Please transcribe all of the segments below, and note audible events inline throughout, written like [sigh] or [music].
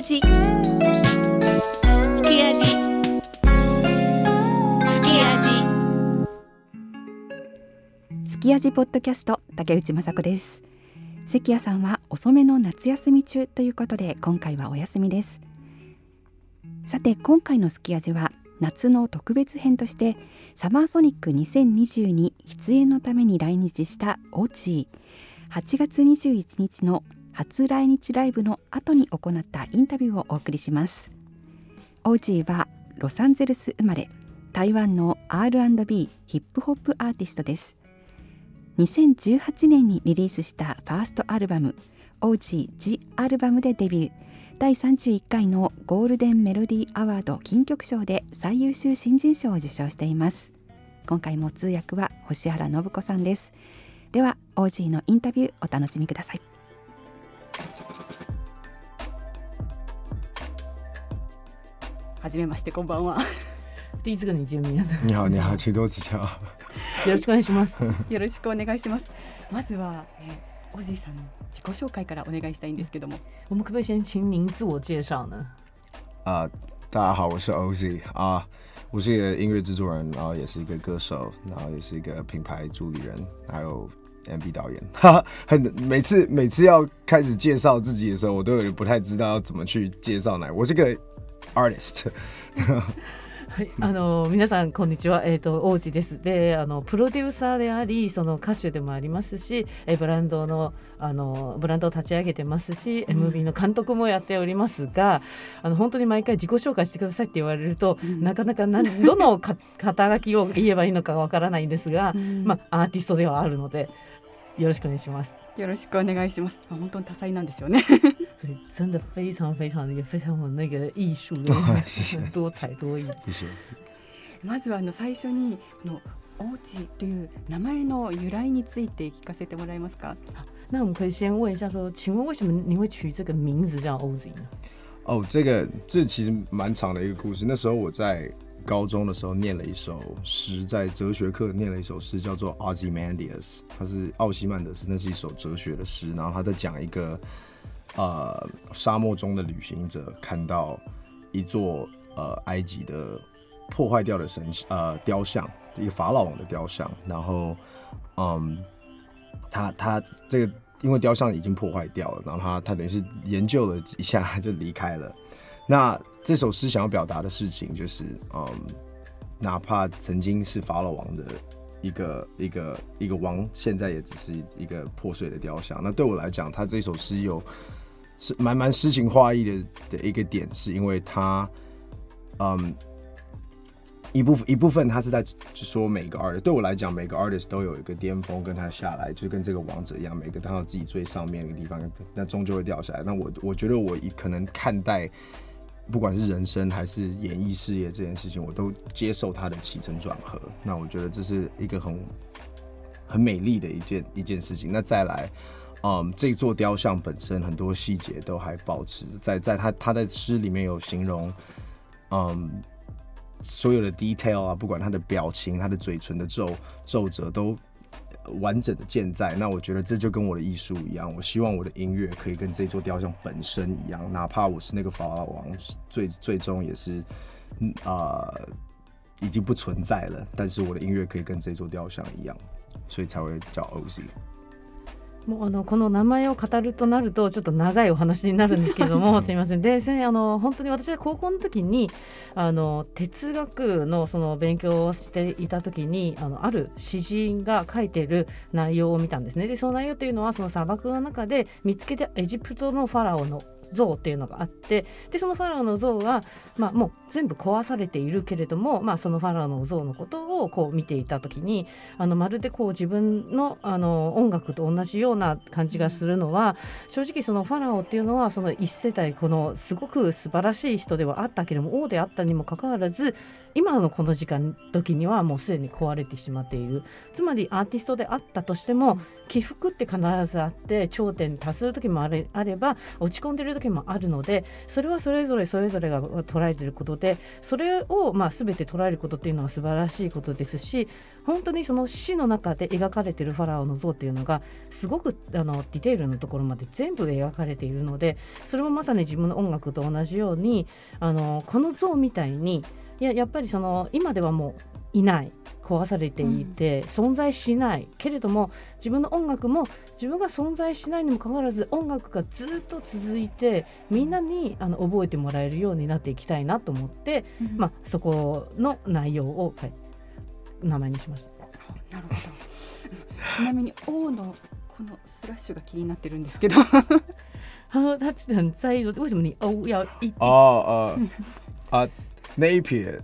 味。すき味すき味すき味ポッドキャスト竹内雅子です。関谷さんは遅めの夏休み中ということで今回はお休みです。さて今回のすき味は夏の特別編としてサマーソニック2022出演のために来日したオーチー。8月21日の初来日ライブの後に行ったインタビューをお送りします。オーチーはロサンゼルス生まれ台湾の R&B ヒップホップアーティストです。2018年にリリースしたファーストアルバム「オーチー・ジ・アルバム」でデビュー。第31回のゴールデンメロディーアワード金曲賞で最優秀新人賞を受賞しています。今回も通訳は星原信子さんです。ではオージーのインタビューお楽しみください。はじめましてこんばんは第一次跟你见面，[laughs] 你好，你好，请多指教。よろしくお願いします。[laughs] よろしくお願いしますまずは、えー、オージーさんの自己紹介からお願いしたいんですけども我们可不可以先请您自我介绍呢？啊、大家好，我是 OZ 啊、我是一个音乐制作人，然后也是一个歌手，然后也是一个品牌助理人，还有 MV 导演。[laughs] 哈哈，很每次每次要开始介绍自己的时候，我都有点不太知道要怎么去介绍哪。我是个 artist，[laughs] はい、あの皆さんこんにちは、えっ、と王子です。で、あのプロデューサーであり、その歌手でもありますし、えブランドのあのブランドを立ち上げてますし、MV の監督もやっておりますが、あの本当に毎回自己紹介してくださいって言われると、なかなかなん [laughs] どのか肩書きを言えばいいのかわからないんですが、まあアーティストではあるのでよろしくお願いします。よろしくお願いします。まあ本当に多彩なんですよね所以真的非常非常的也非常有那个艺术的谢[laughs] 谢多彩多艺。谢谢。まずはあの最初にこのオーチという名前の由来について聞かせてもらえますか那我们可以先问一下说，请问为什么你会取这个名字叫 OZ 呢？哦，这个这其实蛮长的一个故事。那时候我在高中的时候念了一首诗，在哲学课念了一首诗，叫做 Ozymandias，它是奥西曼德斯，那是一首哲学的诗。然后他在讲一个 呃沙漠中的旅行者看到一座呃埃及的破坏掉的神呃雕像，一个法老王的雕像。然后嗯，他他这个因为雕像已经破坏掉了，然后他他等于是研究了一下就离开了。那这首诗想要表达的事情就是，嗯，哪怕曾经是法老王的一个一个一个王，现在也只是一个破碎的雕像。那对我来讲，他这首诗有是蛮蛮诗情画意的的一个点，是因为他，嗯。一部分一部分，他是在就说每个 artist，对我来讲，每个 artist 都有一个巅峰，跟他下来，就跟这个王者一样，每个到到自己最上面的地方，那终究会掉下来。那我我觉得我可能看待，不管是人生还是演艺事业这件事情，我都接受它的起承转合。那我觉得这是一个很很美丽的一件一件事情。那再来，嗯，这座雕像本身很多细节都还保持在，在他他在诗里面有形容，嗯。所有的 detail 啊，不管他的表情、他的嘴唇的皱皱褶，都完整的健在。那我觉得这就跟我的艺术一样，我希望我的音乐可以跟这座雕像本身一样，哪怕我是那个法老王，最最终也是啊、已经不存在了，但是我的音乐可以跟这座雕像一样，所以才会叫 OZ。もうあのこの名前を語るとなるとちょっと長いお話になるんですけれども [laughs] すみません。でせあの本当に私は高校の時にあの哲学のその勉強をしていた時にあのある詩人が書いている内容を見たんですね。でその内容というのはその砂漠の中で見つけたエジプトのファラオの像っていうのがあってでそのファラオの像は、まあ、もう全部壊されているけれども、まあ、そのファラオの像のことをこう見ていた時にあのまるでこう自分のあの音楽と同じような感じがするのは正直そのファラオっていうのはその一世代このすごく素晴らしい人ではあったけれども王であったにもかかわらず今のこの時間時にはもうすでに壊れてしまっている。つまりアーティストであったとしても起伏って必ずあって頂点に達する時もあれあれば落ち込んでる時もあるのでそれはそれぞれそれぞれが捉えていることでそれをまあ全て捉えることっていうのは素晴らしいことですし本当にその死の中で描かれているファラオの像っていうのがすごごくあのディテールのところまで全部描かれているのでそれもまさに自分の音楽と同じようにあのこの像みたいにいややっぱりその今ではもういない壊されていて、存在しないけれども自分の音楽も自分が存在しないにもかかわらず音楽がずっと続いてみんなにあの覚えてもらえるようになっていきたいなと思って、まあ、そこの内容を、はい、名前にしました。なるほど。[laughs] ちなみに王のこのスラッシュが気になってるんですけど。他他很在意说，为什么你欧要一哦呃啊，[laughs] 那一撇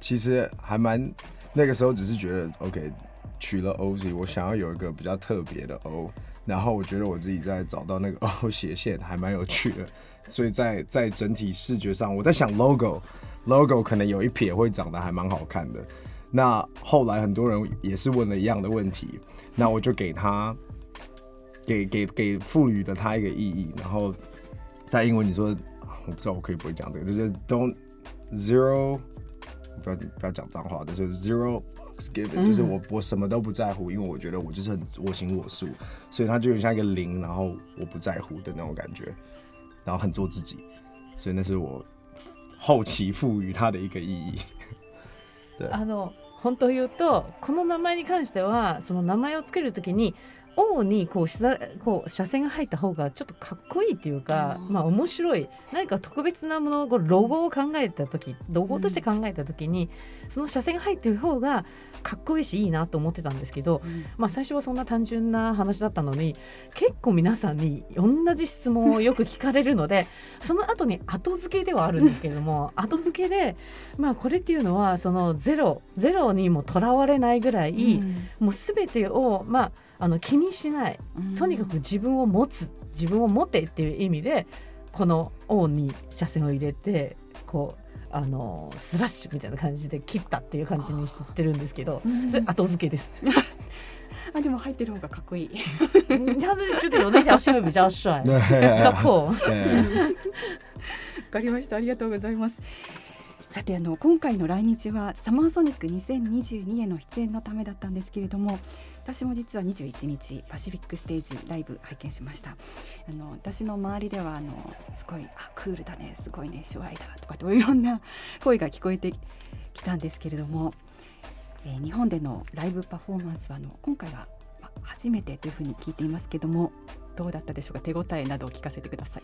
其实还蛮，那个时候只是觉得 OK 取了 OZ，我想要有一个比较特别的 O，然后我觉得我自己在找到那个 [laughs] O 斜线还蛮有趣的，所以在在整体视觉上，我在想 logo logo 可能有一撇会长得还蛮好看的。那后来很多人也是问了一样的问题，那我就给他给给给赋予了他一个意义，然后在英文你说我不知道我可以不会讲这个，就是 don't zero 不要不要讲脏话，就是 zero give it，、就是我我什么都不在乎，因为我觉得我就是很我行我素，所以它就有点像一个零，然后我不在乎的那种感觉，然后很做自己，所以那是我后期赋予它的一个意义。[laughs] あの本当を言うとこの名前に関してはその名前をつけるときに「 王にこう下こう斜線が入った方がちょっとかっこいいっていうか、うん。まあ面白い。何か特別なものこうロゴを考えた時ロゴとして考えた時に、その斜線が入ってる方がかっこいいしいいなと思ってたんですけど、まあ、最初はそんな単純な話だったのに結構皆さんに同じ質問をよく聞かれるので [laughs] その後に後付けではあるんですけれども [laughs] 後付けで、まあ、これっていうのはそのゼロゼロにもとらわれないぐらい、もう全てを、まあ、あの気にしないとにかく自分を持つ自分を持てっていう意味でこの「王に斜線を入れてこうあのスラッシュみたいな感じで切ったっていう感じにしてるんですけどうんそれ後付けです。[laughs] あでも入ってる方がかっこいい。嗯他是觉得有那条线会比较帅，比较酷。对，わかりました。ありがとうございます。さてあの今回の来日はサマーソニック2022への出演のためだったんですけれども私も実は21日パシフィックステージライブ拝見しましたあの私の周りではあのすごいあクールだねすごいね手話だとかといろんな声が聞こえてきたんですけれども、えー日本でのライブパフォーマンスはあの今回はまあ初めてというふうに聞いていますけどもどうだったでしょうか？手応えなどを聞かせてください。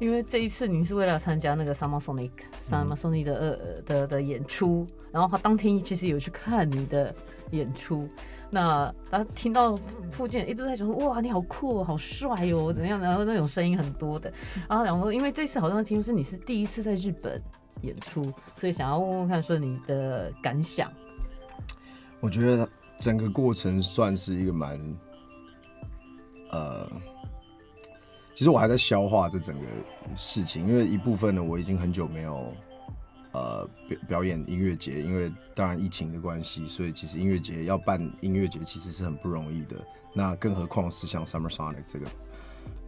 因为这一次你是为了参加那个 Summer Sonic Summer Sonic 的呃的的演出，然后他当天其实有去看你的演出。那他听到附近一直在讲说哇你好酷哦好帅哦怎样，然后那种声音很多的，然后讲说因为这次好像听说是你是第一次在日本演出，所以想要问问看说你的感想。我觉得整个过程算是一个蛮，呃，其实我还在消化这整个事情，因为一部分呢，我已经很久没有呃表表演音乐节，因为当然疫情的关系，所以其实音乐节要办音乐节其实是很不容易的。那更何况是像 Summer Sonic 这个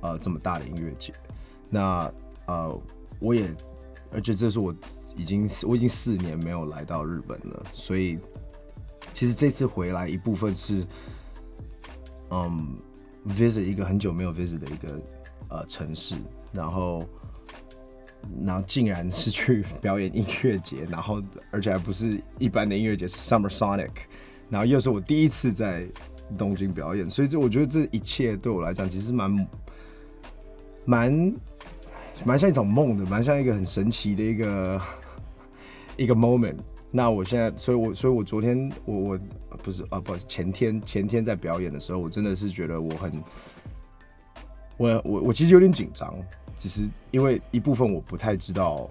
呃这么大的音乐节，那呃我也，而且这是我已经我已经四年没有来到日本了，所以其实这次回来一部分是嗯 visit 一个很久没有 visit 的一个呃城市，然后。然后竟然是去表演音乐节，然后而且还不是一般的音乐节，是 Summer Sonic，然后又是我第一次在东京表演，所以这我觉得这一切对我来讲其实蛮蛮蛮像一场梦的，蛮像一个很神奇的一个 [laughs] 一个 moment。那我现在，所以我所以我昨天我我不是啊，不，前天前天在表演的时候，我真的是觉得我很我我我其实有点紧张，其实因为一部分我不太知道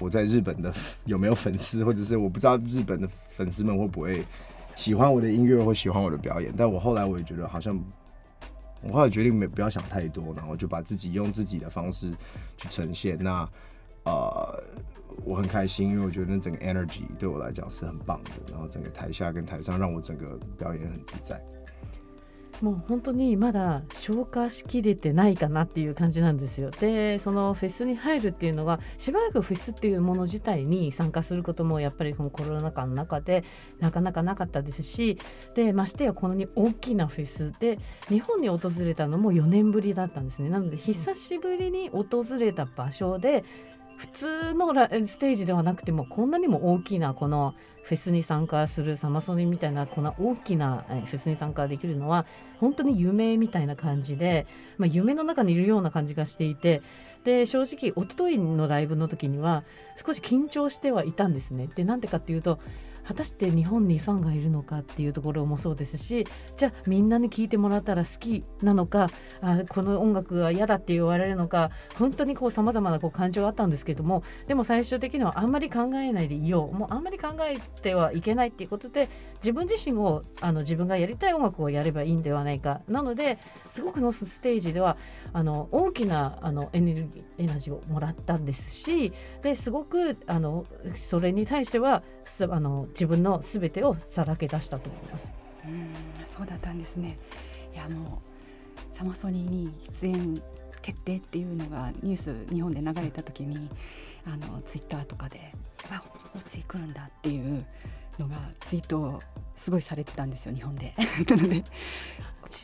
我在日本的 [laughs] 有没有粉丝，或者是我不知道日本的粉丝们会不会喜欢我的音乐或喜欢我的表演。但我后来我也觉得好像，我后来决定没不要想太多，然后就把自己用自己的方式去呈现。那呃，我很开心，因为我觉得那整个 energy 对我来讲是很棒的，然后整个台下跟台上让我整个表演很自在。もう本当にまだ消化しきれてないかなっていう感じなんですよ。でそのフェスに入るっていうのがしばらくフェスっていうもの自体に参加することもやっぱりこのコロナ禍の中でなかなかなかったですしでましてやこんなに大きなフェスで日本に訪れたのも4年ぶりだったんですね。なので久しぶりに訪れた場所で普通のステージではなくてもこんなにも大きなこのフェスに参加するサマソニみたいなこんな大きなフェスに参加できるのは本当に夢みたいな感じで、まあ、夢の中にいるような感じがしていてで正直おとといのライブの時には少し緊張してはいたんですね。でなんでかっていうと果たして日本にファンがいるのかっていうところもそうですしじゃあみんなに聴いてもらったら好きなのかあこの音楽が嫌だって言われるのか本当にこうさまざまなこう感情があったんですけどもでも最終的にはあんまり考えないでいよう。もうあんまり考えてはいけないっていうことで自分自身をあの自分がやりたい音楽をやればいいんではないか。なのですごくのステージではあの大きなあのエネルギーエナジーをもらったんですしですごくあのそれに対してはすあの自分のすべてをさらけ出したと思います。うんそうだったんですねいやもうサマソニーに出演決定っていうのがニュース日本で流れた時にあのツイッターとかで「あオチ来るんだ」っていうのがツイートをすごいされてたんですよ日本で。[laughs] なので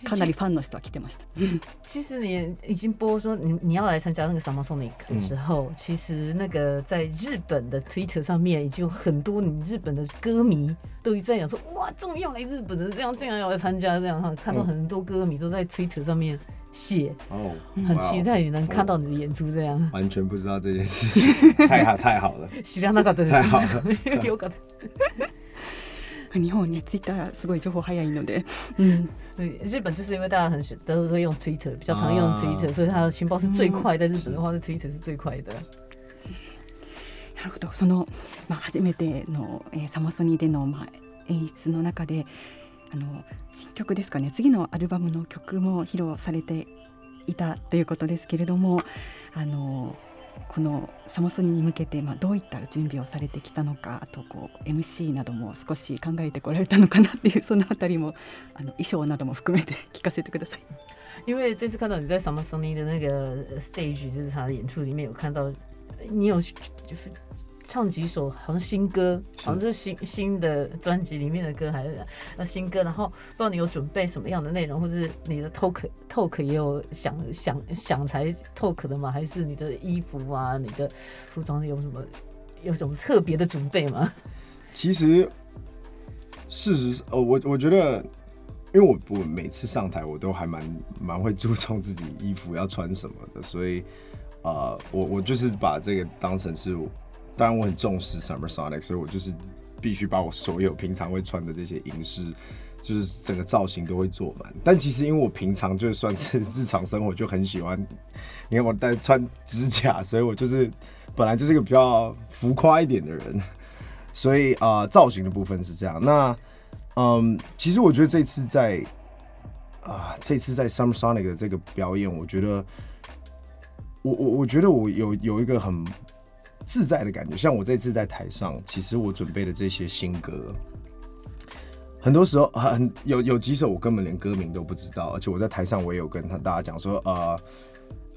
かなりファンの人は来てました。其实你已经播说你你要来参加那个 Summer Sonic 的时候，其实那个在日本的 Twitter 上面已经有很多你日本的歌迷都在讲说，哇，终于要来日本了，这样这样要来参加，这样哈，看到很多歌迷都在 Twitter 上面写，哦，很期待你能看到你的演出，这样。完全不知道这件事情，太好太好了。知らなかったです。太好了よかった。 日本ねツイッターすごい情報早いので、嗯，对，日本就是因为大家很喜都都用 Twitter，比较常用 Twitter，、所以它的情报是最快。在日本的话，是 Twitter 是最快的。なるほどその、まあ、初めての、えーサマソニーでの、まあ、演出の中であの新曲ですかね次のアルバムの曲も披露されていたということですけれどもあのこのサマソニーに向けて、まあ、どういった準備をされてきたのかあとこう MC なども少し考えてこられたのかなっていうそのあたりもあの衣装なども含めて聞かせてください。因为这次看到你在 Samsung 的那个 stage，就是他的演出里面有看到你有唱几首好像新歌，好像是新新的专辑里面的歌，还是那新歌。然后不知道你有准备什么样的内容，或是你的 talk talk 也有想想想才 talk 的吗？还是你的衣服啊，你的服装有什么有什么特别的准备吗？其实，事实呃，我我觉得，因为我我每次上台我都还蛮蛮会注重自己衣服要穿什么的，所以呃，我我就是把这个当成是我，当然我很重视 Summer Sonic，所以我就是必须把我所有平常会穿的这些银饰。就是整个造型都会做满，但其实因为我平常就算是日常生活就很喜欢，你看我在穿指甲，所以我就是本来就是一个比较浮夸一点的人，所以啊、造型的部分是这样。那嗯，其实我觉得这次在啊、这次在 Summer Sonic 的这个表演，我觉得我我我觉得我有有一个很自在的感觉。像我这次在台上，其实我准备的这些新歌，很多时候很有有几首我根本连歌名都不知道，而且我在台上我也有跟他大家讲说，呃，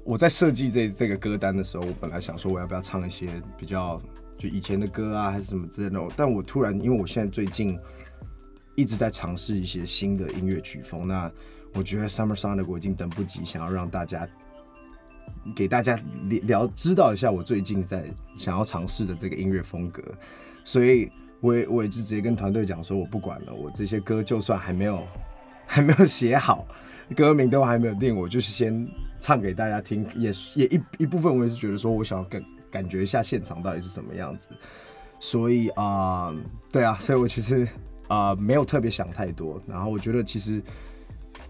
我在设计这这个歌单的时候，我本来想说我要不要唱一些比较就以前的歌啊，还是什么之类的，但我突然因为我现在最近一直在尝试一些新的音乐曲风，那我觉得 Summer Sonic 我已经等不及想要让大家给大家聊聊知道一下我最近在想要尝试的这个音乐风格，所以我也我也就直接跟团队讲说，我不管了，我这些歌就算还没有 [laughs] 还没有写好，歌名都还没有定，我就是先唱给大家听，也也一一部分我也是觉得说我想要感感觉一下现场到底是什么样子，所以啊、对啊，所以我其实啊、没有特别想太多，然后我觉得其实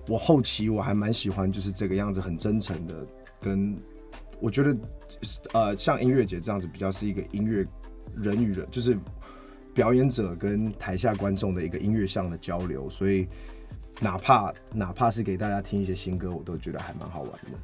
我后期我还蛮喜欢就是这个样子很真诚的，跟我觉得呃像音乐节这样子比较是一个音乐人与人就是表演者跟台下观众的一个音乐上的交流，所以哪怕哪怕是给大家听一些新歌，我都觉得还蛮好玩的。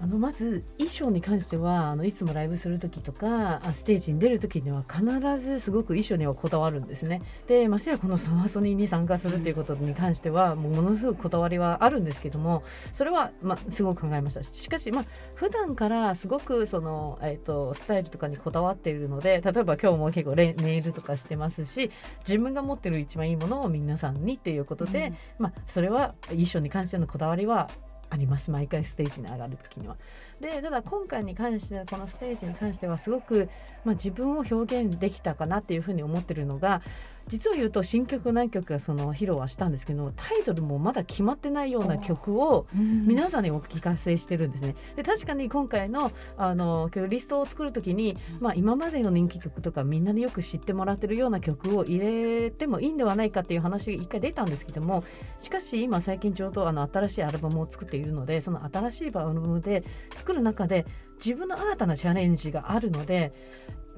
あのまず衣装に関してはあのいつもライブする時とかあステージに出る時には必ずすごく衣装にはこだわるんですね。でましてやこのサマソニーに参加するっていうことに関してはもうものすごくこだわりはあるんですけどもそれは、まあ、すごく考えましたしかし、まあ普段からすごくその、えー、とスタイルとかにこだわっているので例えば今日も結構レネイルとかしてますし自分が持ってる一番いいものを皆さんにっていうことで、まあ、それは衣装に関してのこだわりはあります毎回ステージに上がる時には。でただ今回に関してはこのステージに関してはすごく、まあ、自分を表現できたかなっていうふうに思ってるのが実を言うと新曲何曲かその披露はしたんですけどタイトルもまだ決まってないような曲を皆さんにお聞かせしてるんですね。で確かに今回のあのリストを作る時に、まあ、今までの人気曲とかみんなによく知ってもらってるような曲を入れてもいいんではないかっていう話が一回出たんですけどもしかし今最近ちょうどあの新しいアルバムを作っているのでその新しいアルバムで作る中で自分の新たなチャレンジがあるので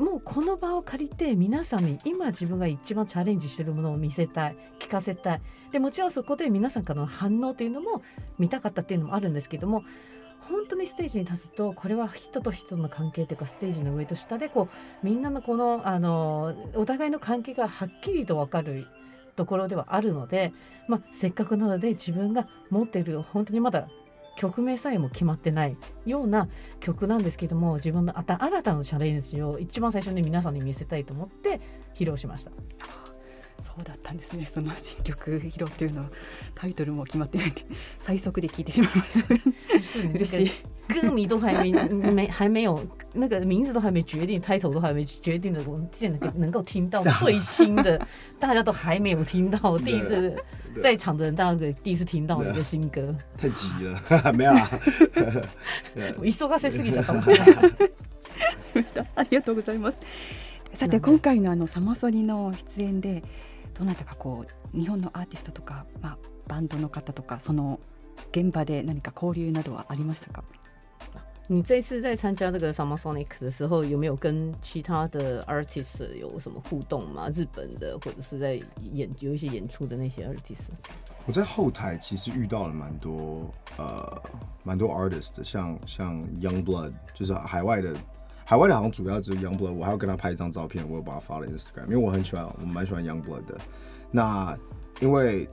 もうこの場を借りて皆さんに今自分が一番チャレンジしてるものを見せたい。聞かせたい。でもちろんそこで皆さんからの反応というのも見たかったっていうのもあるんですけども本当にステージに立つとこれは人と人の関係というかステージの上と下でこうみんなのこのあのお互いの関係がはっきりと分かるところではあるので、まあ、せっかくなので自分が持っている本当にまだ曲名さえも決まってないような曲なんですけども自分の新たなチャレンジを一番最初に皆さんに見せたいと思って披露しました。そうだったんですね。その新曲披露っていうのはタイトルも決まってないって最速で聞いてしまいました。嬉しい。歌迷都还没没还没有那个名字都还没决定，title 都还没决定的，我们竟然能够听到最新的，大家都还没有听到，第一次在场的人大概第一次听到一个新歌，太急了，[laughs] 没有啦，急がせすぎちゃった。[laughs] ありがとうございます。さて今回のあのサマソニの出演でどなたかこう日本のアーティストとか、まあ、バンドの方とかその現場で何か交流などはありましたか？你这次在参加这个 Summer Sonic 的时候，有没有跟其他的 artist 有什么互动吗？日本的或者是在演有一些演出的那些 artist？我在后台其实遇到了蛮多呃蛮多 artist 像像 Young Blood，就是海外的海外的好像主要就是 Young Blood，我还要跟他拍一张照片，我有把他发了 Instagram，因为我很喜欢，我蛮喜欢 Young Blood 的。那因为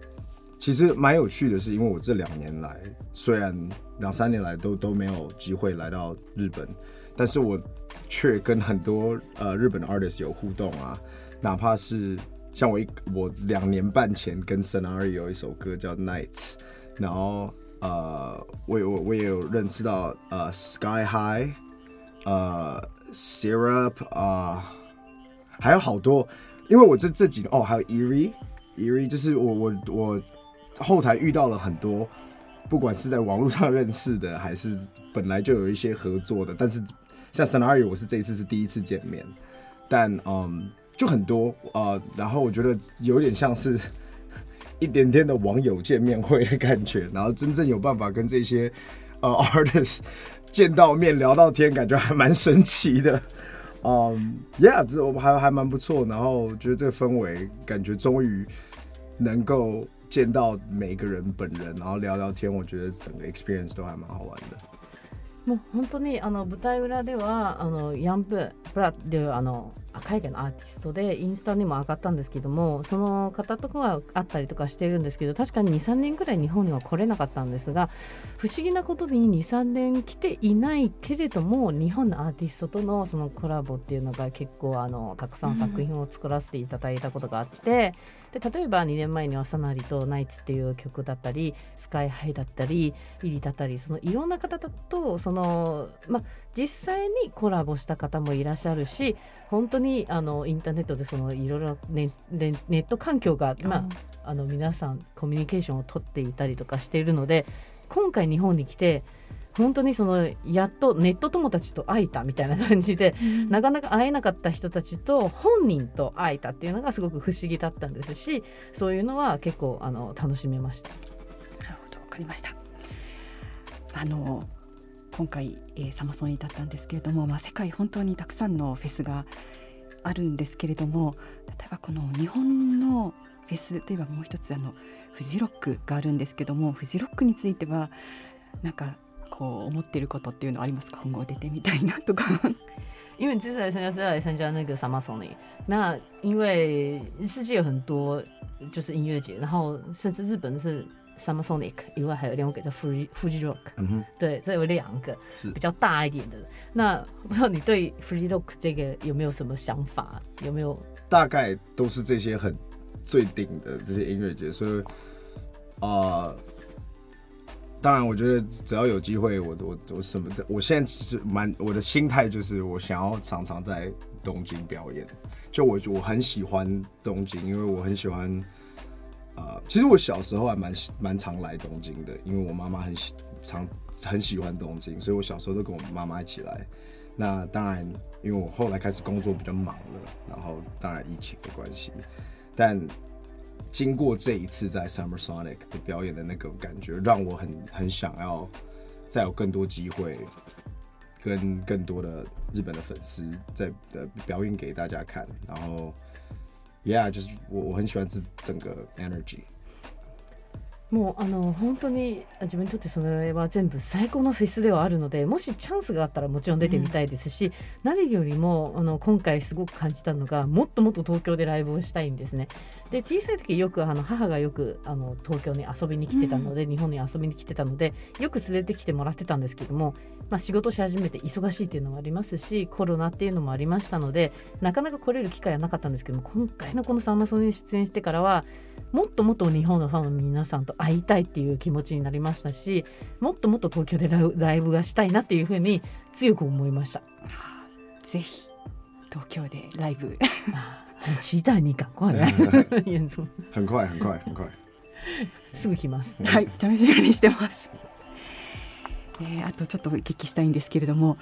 其实蛮有趣的是，因为我这两年来，虽然两三年来都都没有机会来到日本，但是我却跟很多呃日本的 artist 有互动啊，哪怕是像我一我两年半前跟 Scenario 有一首歌叫 Nights，然后呃我我我也有认识到呃 Sky High，呃 Syrup 啊，还有好多，因为我这这几年哦还有 Erie Erie，就是我我我。后台遇到了很多，不管是在网络上认识的，还是本来就有一些合作的，但是像 Scenario，我是这一次是第一次见面，但嗯，就很多呃，然后我觉得有点像是 [laughs] 一点点的网友见面会的感觉，然后真正有办法跟这些呃 artist 见到面聊到天，感觉还蛮神奇的，嗯，Yeah，我们还还蛮不错，然后觉得这个氛围感觉终于能够。见到每个人本人，然后聊聊天，我觉得整个 experience 都还蛮好玩的。もう本当にあの舞台裏ではあのヤンププラっていうあの海外のアーティストでインスタにも上がったんですけどもその方とかがあったりとかしてるんですけど確かに23年くらい日本には来れなかったんですが不思議なことに23年来ていないけれども日本のアーティストとのそのコラボっていうのが結構あのたくさん作品を作らせていただいたことがあって。で例えば2年前には「サナリとナイツ」っていう曲だったり「スカイハイ」だったり「イリ」だったりそのいろんな方とその、ま、実際にコラボした方もいらっしゃるし本当にあのインターネットでそのいろいろネネット環境が、まあ、あの皆さんコミュニケーションをとっていたりとかしているので今回日本に来て本当にそのやっとネット友達と会えたみたいな感じで、うん、なかなか会えなかった人たちと本人と会えたっていうのがすごく不思議だったんですしそういうのは結構あの楽しめました。なるほど分かりましたあの今回、えー、サマソニだったんですけれども、まあ、世界本当にたくさんのフェスがあるんですけれども例えばこの日本のフェスといえばもう一つあのフジロックがあるんですけどもフジロックについてはなんかこう思ってることっていうのはありますか？今後出てみたいなとか [laughs] 因为你这次来参加是要来参加那个 Summer Sonic，那因为世界有很多就是音乐节，然后甚至日本是 Summer Sonic 以外，还有另外一个叫 Fuji Fuji Rock，嗯哼，对，这有两个是比较大一点的。那不知道你对 Fuji Rock 这个有没有什么想法？有没有？大概都是这些很最顶的这些音乐节，所以啊、呃当然，我觉得只要有机会，我我我什么的，我现在其实蛮我的心态就是我想要常常在东京表演。就我我很喜欢东京，因为我很喜欢啊、其实我小时候还蛮蛮常来东京的，因为我妈妈很喜常很喜欢东京，所以我小时候都跟我妈妈一起来。那当然，因为我后来开始工作比较忙了，然后当然疫情的关系，但经过这一次在 Summer Sonic 的表演的那个感觉，让我很很想要再有更多机会，跟更多的日本的粉丝在的表演给大家看。然后，Yeah，就是我我很喜欢这整个 energy。もうあの本当に自分にとってそれは全部最高のフェスではあるのでもしチャンスがあったらもちろん出てみたいですし、何よりもあの今回すごく感じたのがもっともっと東京でライブをしたいんですね。 で小さい時よくあの母がよくあの東京に遊びに来てたので、日本に遊びに来てたのでよく連れてきてもらってたんですけども、まあ、仕事し始めて忙しいっていうのもありますしコロナっていうのもありましたのでなかなか来れる機会はなかったんですけども今回のこのサンマソンに出演してからはもっともっと日本のファンの皆さんと会いたいっていう気持ちになりましたしもっともっと東京でライブがしたいなっていうふうに強く思いました。ぜひ東京でライブ。[laughs] 啊很期待你赶快来演出，很快，很快，很快。すぐ来ます。はい楽しみにしてます。ね、あとちょっとお聞きしたいんですけれども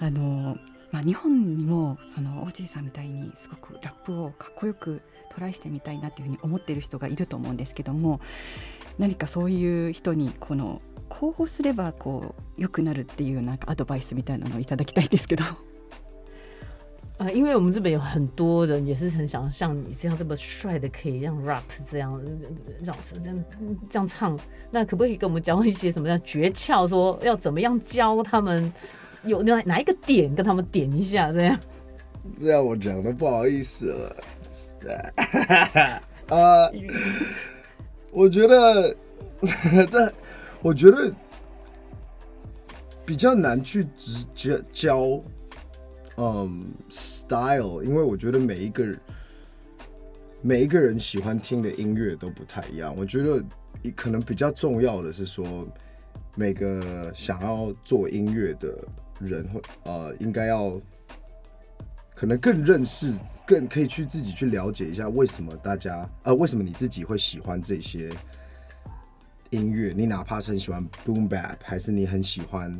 あの、まあ、日本にもそのオージーさんみたいにすごくラップをかっこよくトライしてみたいなっていうふうに思っている人がいると思うんですけども何かそういう人にこのこうすればこう良くなるっていうなんかアドバイスみたいなのをいただきたいんですけど。啊，因为我们这边有很多人也是很想像你这样这么帅的，可以让 rap 这样让这样这样唱，那可不可以跟我们教一些什么样诀窍，说要怎么样教他们，有哪哪一个点跟他们点一下，这样？这样我讲的不好意思了。呃，我觉得这，我觉得比较难去直接教，嗯，style，因为我觉得每一个每一个人喜欢听的音乐都不太一样。我觉得可能比较重要的是说，每个想要做音乐的人会呃，应该要。可能更认识，更可以去自己去了解一下为什么大家呃，为什么你自己会喜欢这些音乐？你哪怕是很喜欢 boom bap，还是你很喜欢？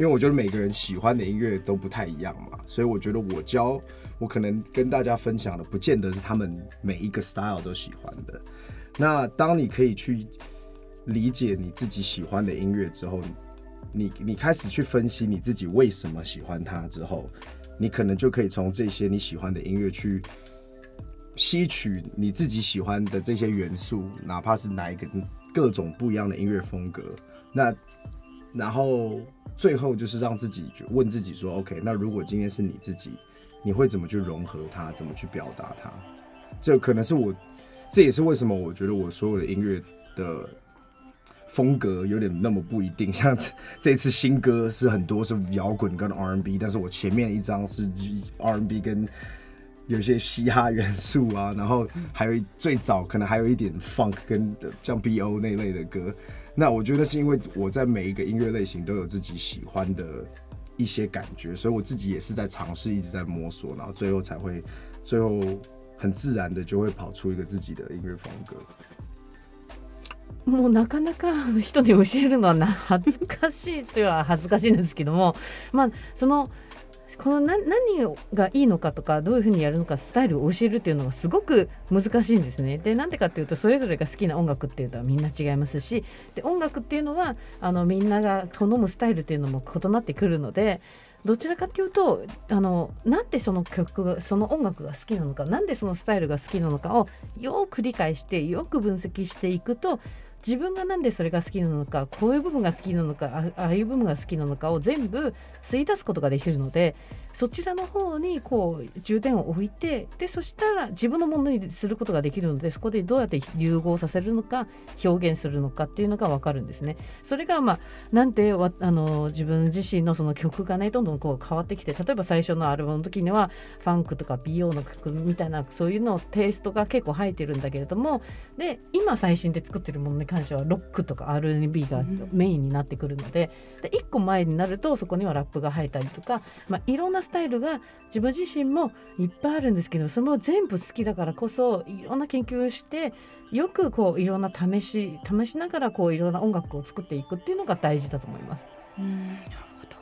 因为我觉得每个人喜欢的音乐都不太一样嘛，所以我觉得我教我可能跟大家分享的，不见得是他们每一个 style 都喜欢的。那当你可以去理解你自己喜欢的音乐之后，你你开始去分析你自己为什么喜欢它之后。你可能就可以从这些你喜欢的音乐去吸取你自己喜欢的这些元素，哪怕是哪一个各种不一样的音乐风格。那然后最后就是让自己问自己说：“OK，那如果今天是你自己，你会怎么去融合它？怎么去表达它？”这可能是我，这也是为什么我觉得我所有的音乐的。风格有点那么不一定，像 [laughs] 这次新歌是很多是摇滚跟 R&B，但是我前面一张是 R&B 跟有些嘻哈元素啊，然后还有最早可能还有一点 funk 跟像 BO 那类的歌。那我觉得是因为我在每一个音乐类型都有自己喜欢的一些感觉，所以我自己也是在尝试，一直在摸索，然后最后才会最后很自然的就会跑出一个自己的音乐风格。[laughs] もうなかなか人に教えるのはな恥ずかしいというは恥ずかしいんですけどもまあその この何何がいいのかとかどういうふうにやるのかスタイルを教えるっていうのがすごく難しいんですね。でなんでかっていうとそれぞれが好きな音楽っていうのはみんな違いますしで音楽っていうのはあのみんなが好むスタイルっていうのも異なってくるのでどちらかというとあのなんでその曲がその音楽が好きなのかなんでそのスタイルが好きなのかをよく理解してよく分析していくと自分がなんでそれが好きなのかこういう部分が好きなのかああいう部分が好きなのかを全部吸い出すことができるのでそちらの方にこう重点を置いてでそしたら自分のものにすることができるのでそこでどうやって融合させるのか表現するのかっていうのが分かるんですね。それがまあなんでわあの自分自身のその曲がねどんどんこう変わってきて例えば最初のアルバムの時にはファンクとか美容の曲みたいなそういうのテイストが結構入ってるんだけれどもで今最新で作ってるものに関してはロックとか R&B がメインになってくるのでで1個前になるとそこにはラップが入ったりとか、まあ、いろんなスタイルが自分自身もいっぱいあるんですけどそれも全部好きだからこそいろんな研究をしてよくこういろんな試し試しながらこういろんな音楽を作っていくっていうのが大事だと思います。うんなるほど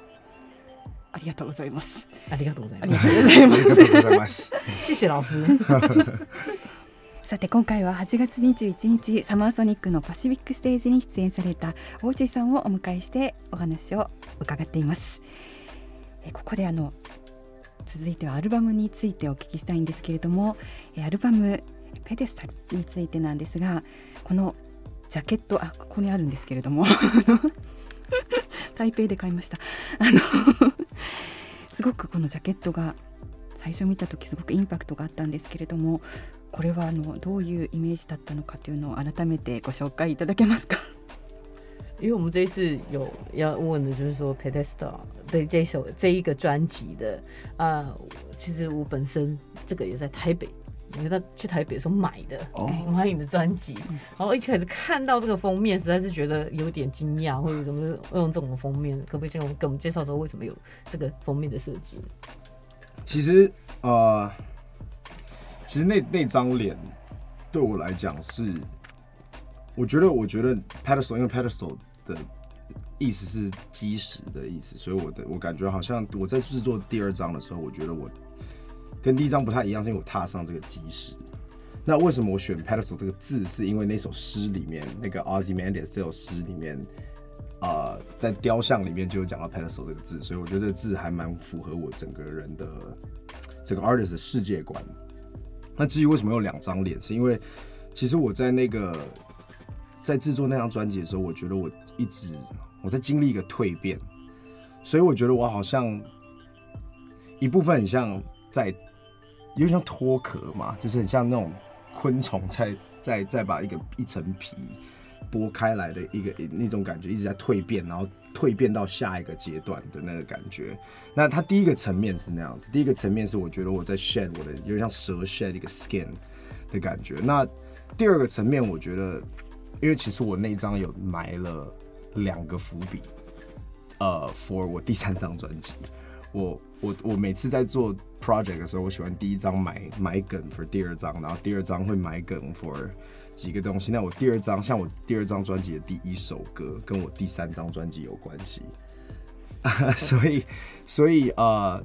ありがとうございますありがとうございあます。りがとうございますありがとうございます。シシラオスね。[laughs] さて今回は8月21日サマーソニックのパシフィックステージに出演された大地さんをお迎えしてお話を伺っています。えここであの続いてはアルバムについてお聞きしたいんですけれどもえアルバムペデスタルについてなんですがこのジャケットあここにあるんですけれども [laughs] 台北で買いました。あのすごくこのジャケットが最初見た時すごくインパクトがあったんですけれどもこれはあのどういうイメージだったのかというのを改めてご紹介いただけますか？[laughs] 因为我们这一次有要问的就是说 Pedestal 对这一首这一个专辑的啊、其实我本身这个也在台北。因为他去台北的时候买的，哦我买你的专辑，然后一开始看到这个封面，实在是觉得有点惊讶，或者怎么用这种封面？可不可以先给我们介绍说为什么有这个封面的设计？其实呃，其实那那张脸对我来讲是，我觉得我觉得 pedestal，因为 pedestal 的意思是基石的意思，所以我的我感觉好像我在制作第二张的时候，我觉得我跟第一张不太一样，是因为我踏上这个基石。那为什么我选 pedestal 这个字？是因为那首诗里面那个 Ozymandias 这首诗里面，呃，在雕像里面就有讲到 pedestal 这个字，所以我觉得这个字还蛮符合我整个人的整个 artist 的世界观。那至于为什么有两张脸，是因为其实我在那个在制作那张专辑的时候，我觉得我一直我在经历一个蜕变，所以我觉得我好像一部分很像在有点像脱壳嘛，就是很像那种昆虫在在在把一个一层皮剥开来的一个那种感觉，一直在蜕变，然后蜕变到下一个阶段的那个感觉。那它第一个层面是那样子，第一个层面是我觉得我在 shed 我的有点像蛇 shed 一个 skin 的感觉。那第二个层面，我觉得，因为其实我那张有埋了两个伏笔，呃，for 我第三张专辑。我我我每次在做 project 的时候，我喜欢第一张埋埋梗 for 第二张，然后第二张会埋梗 for 几个东西。那我第二张，像我第二张专辑的第一首歌，跟我第三张专辑有关系，[laughs] 所以所以呃，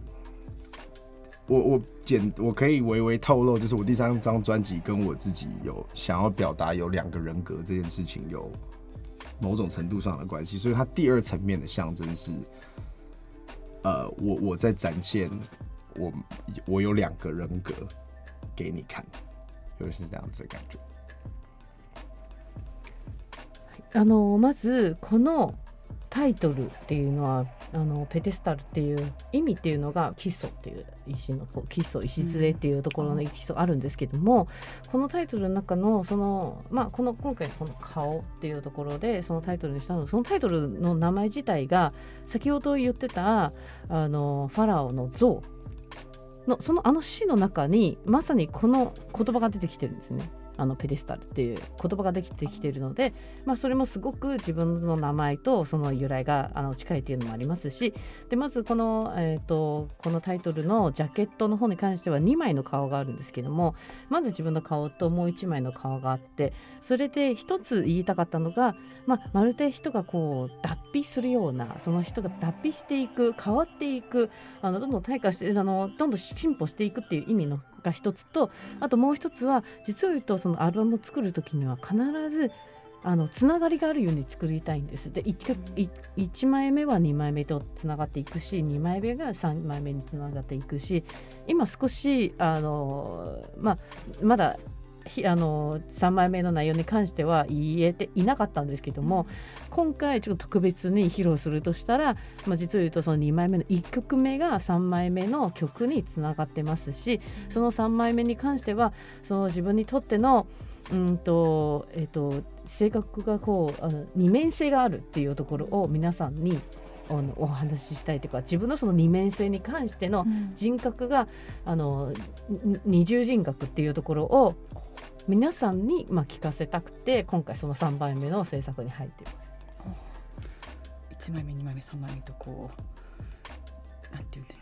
我我简我可以微微透露，就是我第三张专辑跟我自己有想要表达有两个人格这件事情有某种程度上的关系，所以它第二层面的象征是。呃，我我在展现我我有两个人格给你看，就是这样子的感觉。あのまずこのタイトルっていうのはあのペテスタルっていう意味っていうのが基礎っていう石の基礎石杖っていうところの基礎あるんですけども、このタイトルの中のそのまあこの今回この顔っていうところでそのタイトルにしたのそのタイトルの名前自体が先ほど言ってたあのファラオの像のそのあの詩の中にまさにこの言葉が出てきてるんですね。あのペデスタルっていう言葉ができてきているので、まあ、それもすごく自分の名前とその由来があの近いっていうのもありますしでまずこの,、えー、とこのタイトルのジャケットの方に関しては2枚の顔があるんですけどもまず自分の顔ともう1枚の顔があってそれで一つ言いたかったのが、まあ、まるで人がこう脱皮するようなその人が脱皮していく変わっていくあのどんどん退化してあのどんどん進歩していくっていう意味のが一つとあともう一つは実を言うとそのアルバムを作る時には必ずあのつながりがあるように作りたいんです。で 1, 1枚目は2枚目とつながっていくし2枚目が3枚目につながっていくし今少しあの、まあ、まだあの3枚目の内容に関しては言えていなかったんですけども今回ちょっと特別に披露するとしたら、まあ、実を言うとその2枚目の1曲目が3枚目の曲につながってますしその3枚目に関してはその自分にとってのうんとえっと性格がこうあの二面性があるっていうところを皆さんにあのお話ししたいというか自分のその二面性に関しての人格が、あのに二重人格っていうところを皆さんにまあ聞かせたくて今回その3番目の制作に入っています。1枚目2枚目3枚目とこうなんていうんだ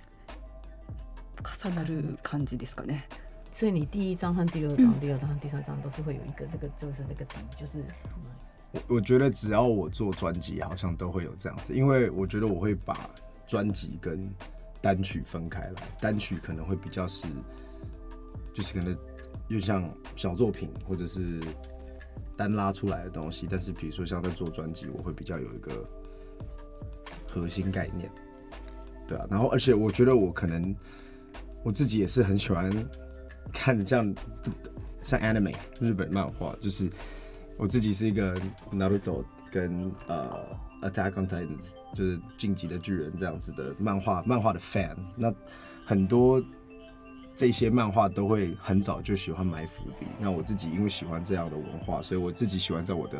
重なる感じですかね。所以你第一章和第二章、第二章和第三章都是会有一个这个就是这个底，就是我我觉得只要我做专辑，好像都会有这样子，因为我觉得我会把专辑跟单曲分开来，单曲可能会比较是，就是可能就像小作品或者是单拉出来的东西，但是比如说像在做专辑，我会比较有一个核心概念，对啊，然后而且我觉得我可能我自己也是很喜欢看这样像 anime 日本漫画，就是。我自己是一个 Naruto 跟呃 Attack on Titans，就是晋级的巨人这样子的漫画漫画的 fan。那很多这些漫画都会很早就喜欢埋伏笔。那我自己因为喜欢这样的文化，所以我自己喜欢在我的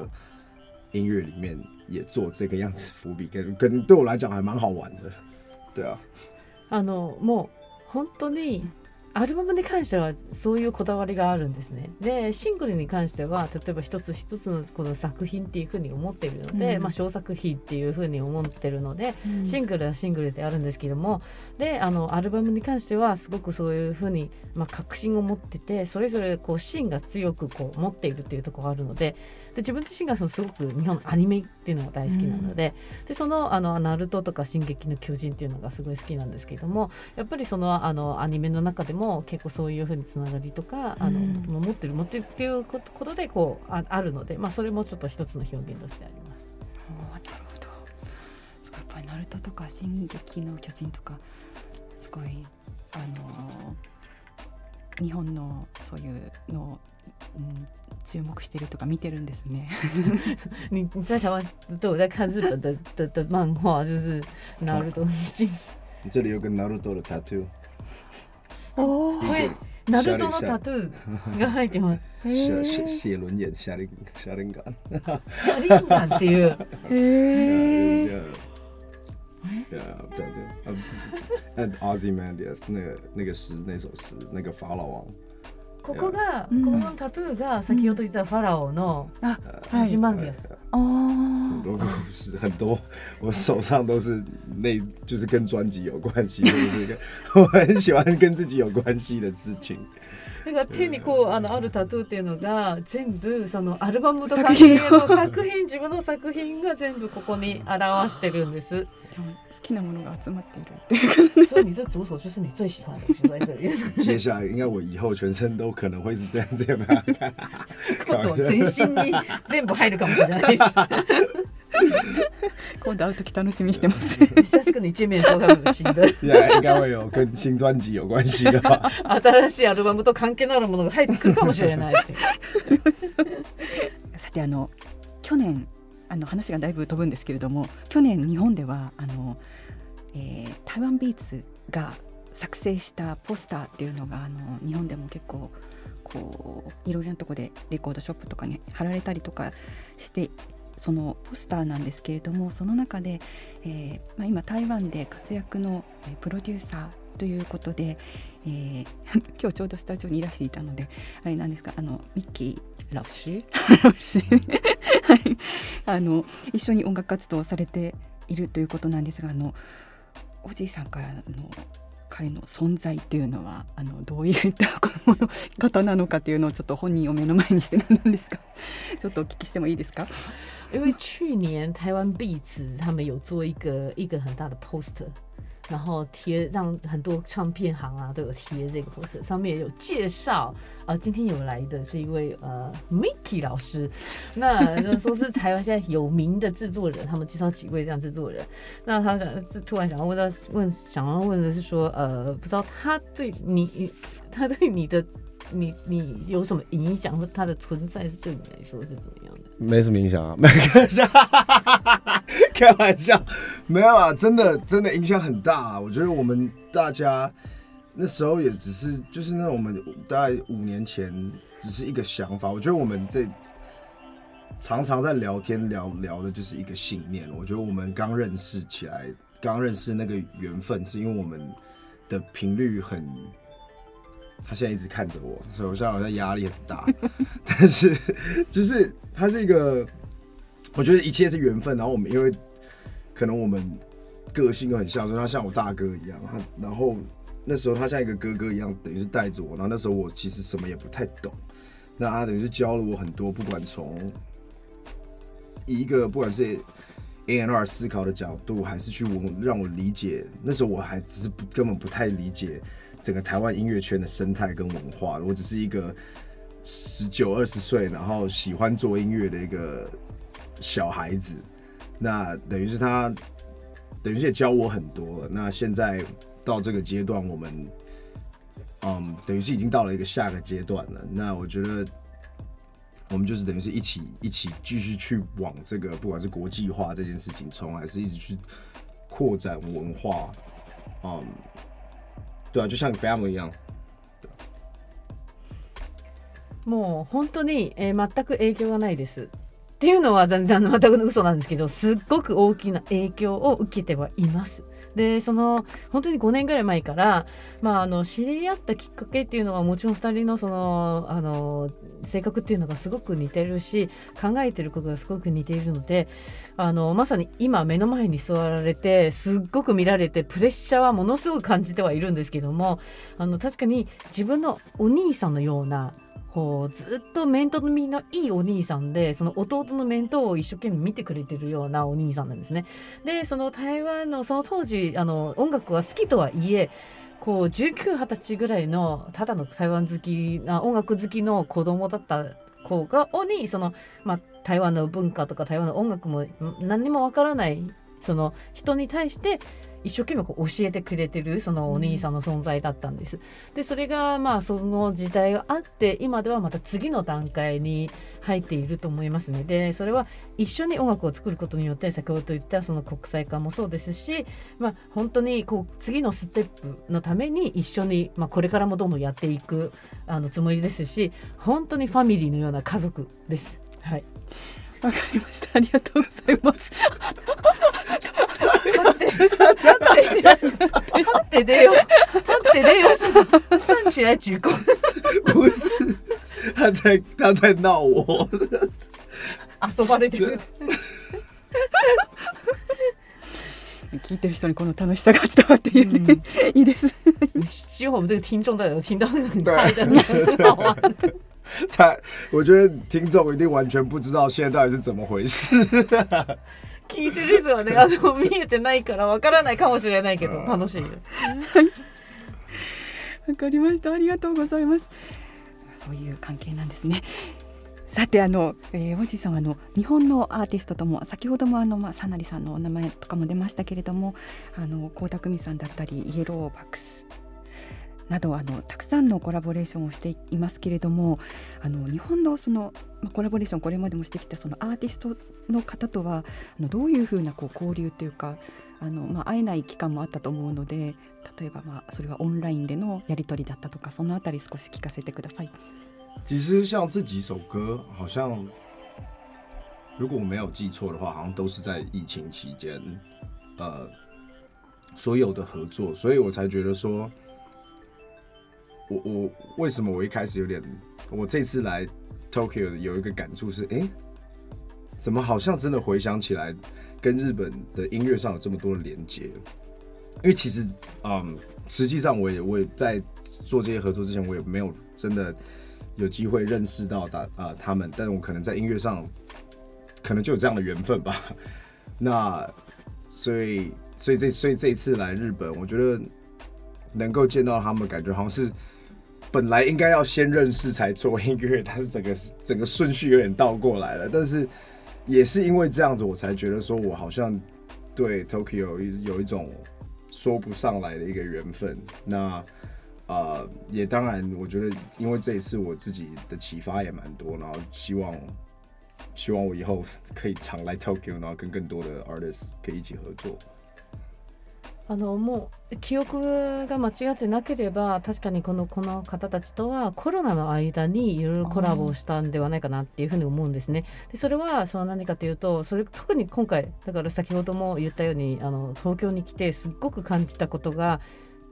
音乐里面也做这个样子伏笔，跟跟对我来讲还蛮好玩的。对啊，あのもう本当にアルバムに関してはそういうこだわりがあるんですね。でシングルに関しては例えば一つ一つのこの作品っていうふうに思っているので、うんまあ、小作品っていうふうに思ってるので、シングルはシングルであるんですけども であのアルバムに関してはすごくそういうふうに、まあ、確信を持っててそれぞれこう芯が強くこう持っているっていうところがあるのでで自分自身がそのすごく日本のアニメっていうのが大好きなので,、でそのあのナルトとか「進撃の巨人」っていうのがすごい好きなんですけどもやっぱりそのあのアニメの中でも結構そういうふうにつながりとかあの、うん持ってる持ってるっていうことでこうああるので、まあ、それもちょっと一つの表現としてあります。なるほど。やっぱりナルトとか進撃の巨人とかすごいあのー日本のそういうのを、うん、注目してるとか見てるんですね。你你在台湾都有在看日本的的的漫画，就是拿ると进这里有个 Naruto 的 tattoo，おお。会のタトゥーが入ってます。写写写轮眼下灵下灵感。シャリンガンっていう [laughs] へえ。Yeah, yeah, 对对，呃，and Ozymandias 那个那个诗那首诗那个法老王，ここが、うんこのタトゥーが先ほど言ったファラオのあ、ハジマンディアス。あ很多故事，很多[laughs] 我手上都是那就是跟专辑有关系，或者是跟[laughs] 我很喜欢跟自己有关系的事情。 だから手にこうあのあるタトゥーっていうのが全部そのアルバムと関係の作品自分の作品が全部ここに表してるんです。好きなものが集まっているっていう所以你这左手就是你最喜欢的东在这里。接下来应该我以后全身都可能会是这样这样的。今度は全身に全部入るかもしれないです。今度会う時楽しみにしてます。下次跟你见面的时候，他们有新的现在应该会有跟新专辑有关系的吧？新しいアルバムと関係のあるものが入ってくるかもしれないっていう。さてあの去年あの話がだいぶ飛ぶんですけれども去年日本ではあの、えー台湾ビーツが作成したポスターっていうのがあの日本でも結構こういろいろなとこでレコードショップとかに貼られたりとかしてそのポスターなんですけれどもその中で、えーまあ、今台湾で活躍のえープロデューサーということで、えー [laughs] 今日ちょうどスタジオにいらしていたのであれなんですかあのミッキーラウシ [laughs] はい。[laughs] あの一緒に音楽活動をされているということなんですがあのおじいさんからの彼の存在というのはあのどういった方なのかというのをちょっと本人を目の前にしてなんですか？ちょっとお聞きしてもいいですか？因为去年台湾壁纸他们有做一个一个很大的 poster，然后贴让很多唱片行啊都有贴这个 poster，上面也有介绍。呃，今天有来的是一位呃 Mickey 老师，那就说是台湾现在有名的制作人，他们介绍几位这样制作人。那他想突然想要问到问想要问的是说，呃，不知道他对你他对你的你你有什么影响，或它的存在是对你来说是怎么样的？没什么影响啊，没开玩笑，开玩笑，没有啦，真的真的影响很大啊。我觉得我们大家那时候也只是就是那我们大概五年前只是一个想法。我觉得我们这常常在聊天聊聊的就是一个信念。我觉得我们刚认识起来，刚认识那个缘分，是因为我们的频率很。他现在一直看着我，所以我现在好像压力很大。[laughs] 但是，就是他是一个，我觉得一切是缘分。然后我们因为可能我们个性又很像，所以他像我大哥一样。他然后那时候他像一个哥哥一样，等于是带着我。然后那时候我其实什么也不太懂，那他等于是教了我很多，不管从一个不管是 A N R 思考的角度，还是去我让我理解。那时候我还只是不根本不太理解。整个台湾音乐圈的生态跟文化，我只是一个十九二十岁，然后喜欢做音乐的一个小孩子。那等于是他，等于是也教我很多了。那现在到这个阶段，我们，嗯，等于是已经到了一个下个阶段了。那我觉得，我们就是等于是一起一起继续去往这个，不管是国际化这件事情冲，还是一直去扩展文化，嗯。对啊，就像 family 一样。もう本当に、えー、全く影響がないです。っていうのは全然全く嘘なんですけどすっごく大きな影響を受けてはいます。でその本当に5年ぐらい前から、まあ、あの知り合ったきっかけっていうのはもちろん2人のそのあの性格っていうのがすごく似てるし考えてることがすごく似ているのであのまさに今目の前に座られてすっごく見られてプレッシャーはものすごく感じてはいるんですけどもあの確かに自分のお兄さんのようなこうずっと面倒見のいいお兄さんでその弟の面倒を一生懸命見てくれてるようなお兄さんなんですね。でその台湾のその当時あの音楽は好きとはいえこう1920歳ぐらいのただの台湾好きな音楽好きの子供だった子がおにその、まあ、台湾の文化とか台湾の音楽も何にもわからないその人に対して一生懸命こう教えてくれてるそのお兄さんの存在だったんです。でそれがまあその時代があって今ではまた次の段階に入っていると思いますね。でそれは一緒に音楽を作ることによって先ほど言ったその国際化もそうですし、まあ、本当にこう次のステップのために一緒に、まあ、これからもどんどんやっていくあのつもりですし本当にファミリーのような家族です。はいわかりました。ありがとうございます。立って出よ立って出よ站起来鞠躬不是他在他在闹我遊ばれてる聞いてる人にこの楽しさが伝わっているね、うん、いいです。希望我们这个听众都有听到那个很快的好玩。[laughs] 他，我觉得听众一定完全不知道现在到底是怎么回事。[laughs] 聞いてる人はねあの見えてないからわからないかもしれないけど楽しい [laughs] わかりました。ありがとうございます。そういう関係なんですね。さてあの、えー、おじさんはあの日本のアーティストとも先ほどもあのまあさなりさんのお名前とかも出ましたけれどもあの倖田來未さんだったりイエローバックスなどあのたくさんのコラボレーションをしていますけれどもあの日本のその、まあ、コラボレーションこれまでもしてきたそのアーティストの方とはあのどういうふうなこう交流というかあの、まあ、会えない期間もあったと思うので例えばまあそれはオンラインでのやり取りだったとかそのあたり少し聞かせてください。其实像这几首歌，好像如果我没有记错的话，好像都是在疫情期间，呃，所有的合作，所以我才觉得说，我我为什么我一开始有点，我这次来 Tokyo 有一个感触是，哎，怎么好像真的回想起来，跟日本的音乐上有这么多的连接？因为其实，嗯，实际上我也我也在做这些合作之前，我也没有真的有机会认识到的啊他们，但是我可能在音乐上，可能就有这样的缘分吧。那所以所以这所以这一次来日本，我觉得能够见到他们，感觉好像是。本来应该要先认识才做音乐，但是整个整个顺序有点倒过来了。但是也是因为这样子，我才觉得说我好像对 Tokyo 有一种说不上来的一个缘分。那呃，也当然，我觉得因为这一次我自己的启发也蛮多，然后希望希望我以后可以常来 Tokyo，然后跟更多的 artist 可以一起合作。あのもう記憶が間違ってなければ確かにこのこの方たちとはコロナの間にいろいろコラボをしたんではないかなっていうふうに思うんですね。でそれはその何かというとそれ特に今回だから先ほども言ったようにあの東京に来てすっごく感じたことが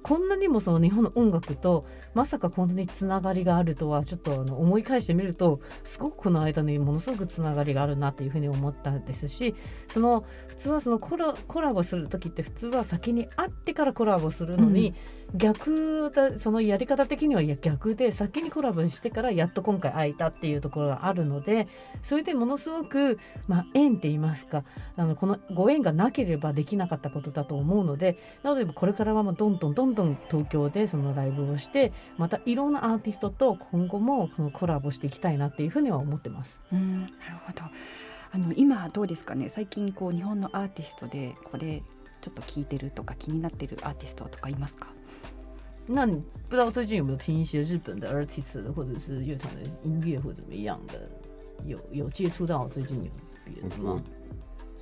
こんなにもその日本の音楽とまさかこんなにつながりがあるとはちょっとあの思い返してみるとすごくこの間にものすごくつながりがあるなっていうふうに思ったんですしその普通はそのコラコラボする時って普通は先に会ってからコラボするのに、逆だそのやり方的には逆で先にコラボしてからやっと今回会えたっていうところがあるのでそれでものすごく、まあ、縁って言いますかあのこのご縁がなければできなかったことだと思うのでなのでこれからはもうどんどんどんどん東京でそのライブをしてまたいろんなアーティストと今後もそのコラボしていきたいなっていうふうには思ってます。うんなるほど。あの今どうですかね？最近こう日本のアーティストでこれちょっと聞いてるとか気になってるアーティストとかいますか？那你不知道最近有没有听一些日本的 artist 或者是乐团的音乐或怎么样的？有有接触到最近有别的我吗？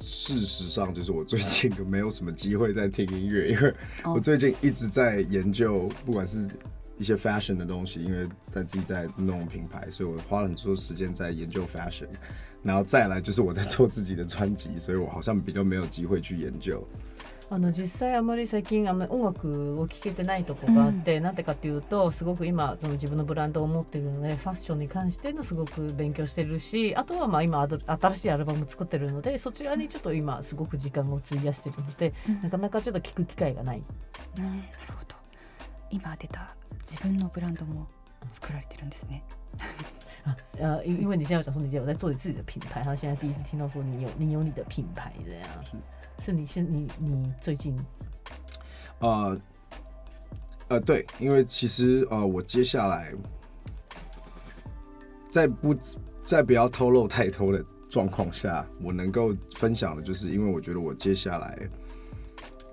事实上，就是我最近没有什么机会在听音乐，因为哦我最近一直在研究，不管是一些 fashion 的东西，因为在自己在弄品牌，所以我花了很多时间在研究 fashion。然后再来就是我在做自己的专辑，所以我好像比较没有机会去研究。あの実際あまり最近あんまり音楽を聴けてないとこがあって、なんでかっていうとすごく今その自分のブランドを持っているのでファッションに関してのすごく勉強してるしあとはまあ今新しいアルバム作ってるのでそちらにちょっと今すごく時間を費やしてるので、なかなかちょっと聞く機会がない。うんなるほど。今出た自分のブランドも作られてるんですね。[laughs] 啊，呃，因因为你现在有讲说你有在做你自己的品牌，然后现在第一次听到说你有你有你的品牌这样，是你是你你最近？呃呃，对，因为其实呃，我接下来在不在不要透露太多的状况下，我能够分享的，就是因为我觉得我接下来，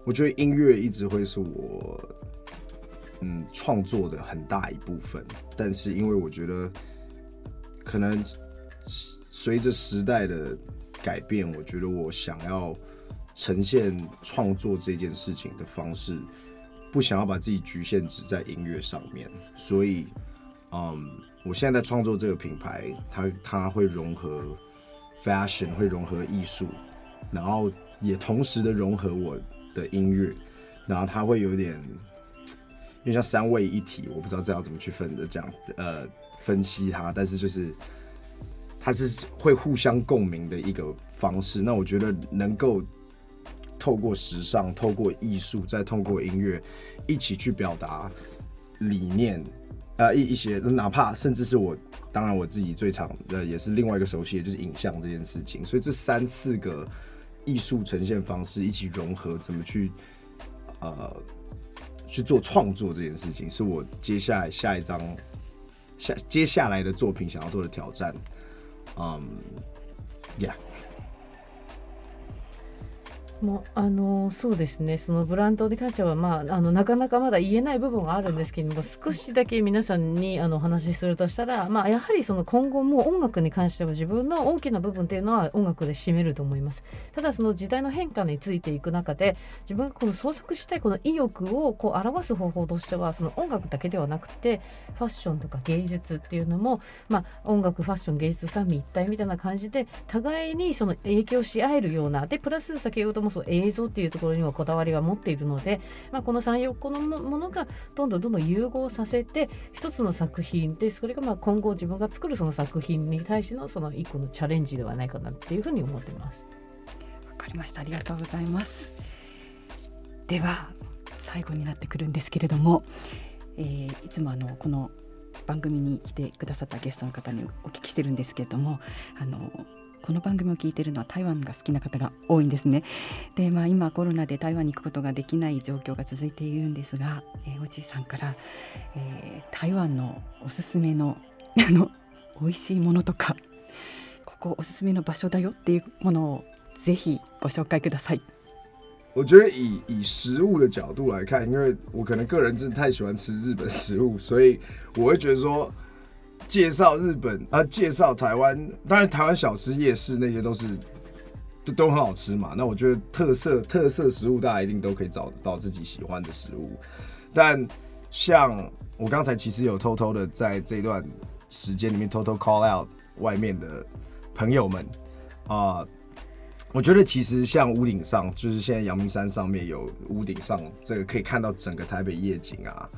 我觉得音乐一直会是我嗯创作的很大一部分，但是因为我觉得可能随着时代的改变，我觉得我想要呈现创作这件事情的方式，不想要把自己局限只在音乐上面，所以，嗯，我现在在创作这个品牌，它它会融合 fashion，会融合艺术，然后也同时的融合我的音乐，然后它会有点，因为像三位一体，我不知道这要怎么去分的这样，呃，分析它，但是就是它是会互相共鸣的一个方式。那我觉得能够透过时尚、透过艺术，再透过音乐，一起去表达理念，呃，一一些，哪怕甚至是我，当然我自己最常的也是另外一个熟悉的就是影像这件事情。所以这三四个艺术呈现方式一起融合，怎么去呃去做创作这件事情，是我接下来下一张下接下来的作品想要做的挑战。嗯、y e a h もうあのそうですね。そのブランドに関しては、まあ、あのなかなかまだ言えない部分があるんですけれども少しだけ皆さんにあのお話しするとしたら、まあ、やはりその今後も音楽に関しては自分の大きな部分っていうのは音楽で占めると思います。ただその時代の変化についていく中で自分がこの創作したいこの意欲をこう表す方法としてはその音楽だけではなくてファッションとか芸術っていうのも、まあ、音楽ファッション芸術三位一体みたいな感じで互いにその影響し合えるようなでプラス先ほどもそう映像っていうところにはこだわりは持っているので、まあ、この34個のものがどんどんどんどん融合させて一つの作品でそれがまあ今後自分が作るその作品に対してのその一個のチャレンジではないかなっていうふうに思ってます。わかりましたありがとうございますでは最後になってくるんですけれども、えーいつもあのこの番組に来てくださったゲストの方にお聞きしてるんですけれどもあのこの番組を聞いているのは台湾が好きな方が多いんですねで、まあ、今コロナで台湾に行くことができない状況が続いているんですが、えーおじいさんから、えー台湾のおすすめの [laughs] あの美味しいものとかここおすすめの場所だよっていうものをぜひご紹介ください。我觉得以以食物的角度来看，因为我可能个人真的太喜欢吃日本食物，所以我会觉得说介绍日本啊，介绍台湾，当然台湾小吃夜市那些都是都都很好吃嘛。那我觉得特色特色食物大家一定都可以找到自己喜欢的食物，但像我刚才其实有偷偷的在这段时间里面偷偷 call out 外面的朋友们啊。我觉得其实像屋顶上，就是现在阳明山上面有屋顶上这个可以看到整个台北夜景啊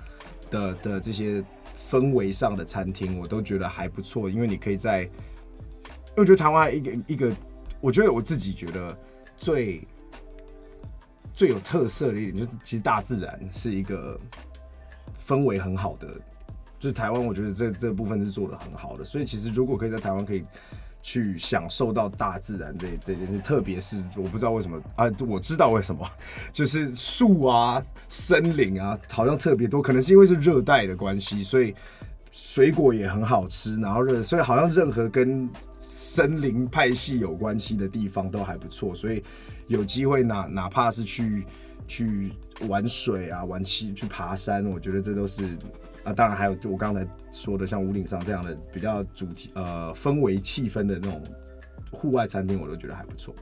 的的这些氛围上的餐厅，我都觉得还不错。因为你可以在，因为我觉得台湾一个一个，我觉得我自己觉得最最有特色的一点，就是其实大自然是一个氛围很好的，就是台湾我觉得这这部分是做的很好的。所以其实如果可以在台湾可以。去享受到大自然这这件事，特别是我不知道为什么啊，我知道为什么，就是树啊、森林啊，好像特别多，可能是因为是热带的关系，所以水果也很好吃，然后热，所以好像任何跟森林派系有关系的地方都还不错，所以有机会哪哪怕是去去玩水啊、玩溪、去爬山，我觉得这都是。啊，当然还有就我刚才说的，像屋顶上这样的比较主题呃氛围气氛的那种户外餐厅，我都觉得还不错。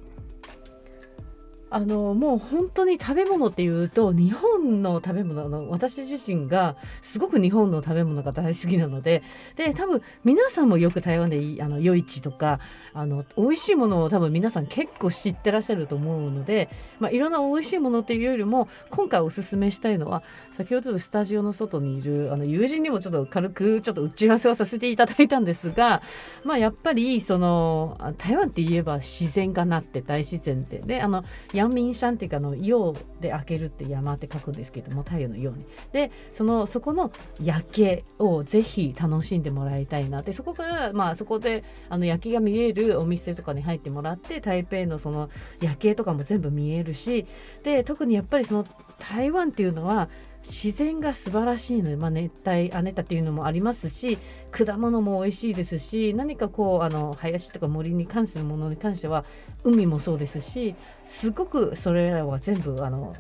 あのもう本当に食べ物っていうと日本の食べ物の私自身がすごく日本の食べ物が大好きなのでで多分皆さんもよく台湾であの夜市とかあの美味しいものを多分皆さん結構知ってらっしゃると思うので、まあ、いろんな美味しいものっていうよりも今回おすすめしたいのは先ほどスタジオの外にいるあの友人にもちょっと軽くちょっと打ち合わせをさせていただいたんですが、まあ、やっぱりその台湾って言えば自然がなって大自然って。であの陽明山っていうかの陽で開けるって山って書くんですけども太陽のようにでそのそこの夜景をぜひ楽しんでもらいたいなってそこからまあそこであの夜景が見えるお店とかに入ってもらって台北のその夜景とかも全部見えるしで特にやっぱりその台湾っていうのは自然が素晴らしいので、まあ、熱帯亜熱帯っていうのもありますし果物も美味しいですし何かこうあの林とか森に関するものに関しては海もそうですしすごくそれらは全部あの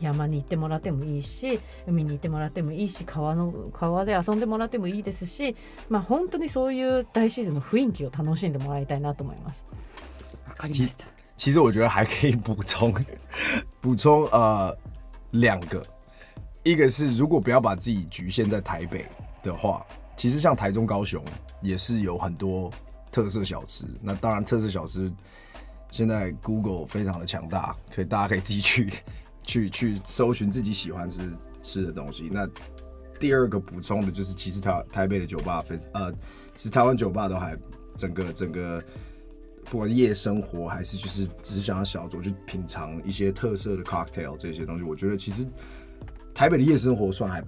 山に行ってもらってもいいし海に行ってもらってもいいし川の川で遊んでもらってもいいですし、まあ、本当にそういう大自然の雰囲気を楽しんでもらいたいなと思います。わかりました。其实我觉得还可以补充补充呃两个。一个是，如果不要把自己局限在台北的话，其实像台中、高雄也是有很多特色小吃。那当然，特色小吃现在 Google 非常的强大，可以大家可以自己去 [laughs] 去去搜寻自己喜欢吃吃的东西。那第二个补充的就是，其实台台北的酒吧非呃，其实台湾酒吧都还整个整个不管夜生活还是就是只是想要小酌去品尝一些特色的 cocktail 这些东西，我觉得其实。台北的夜生活算还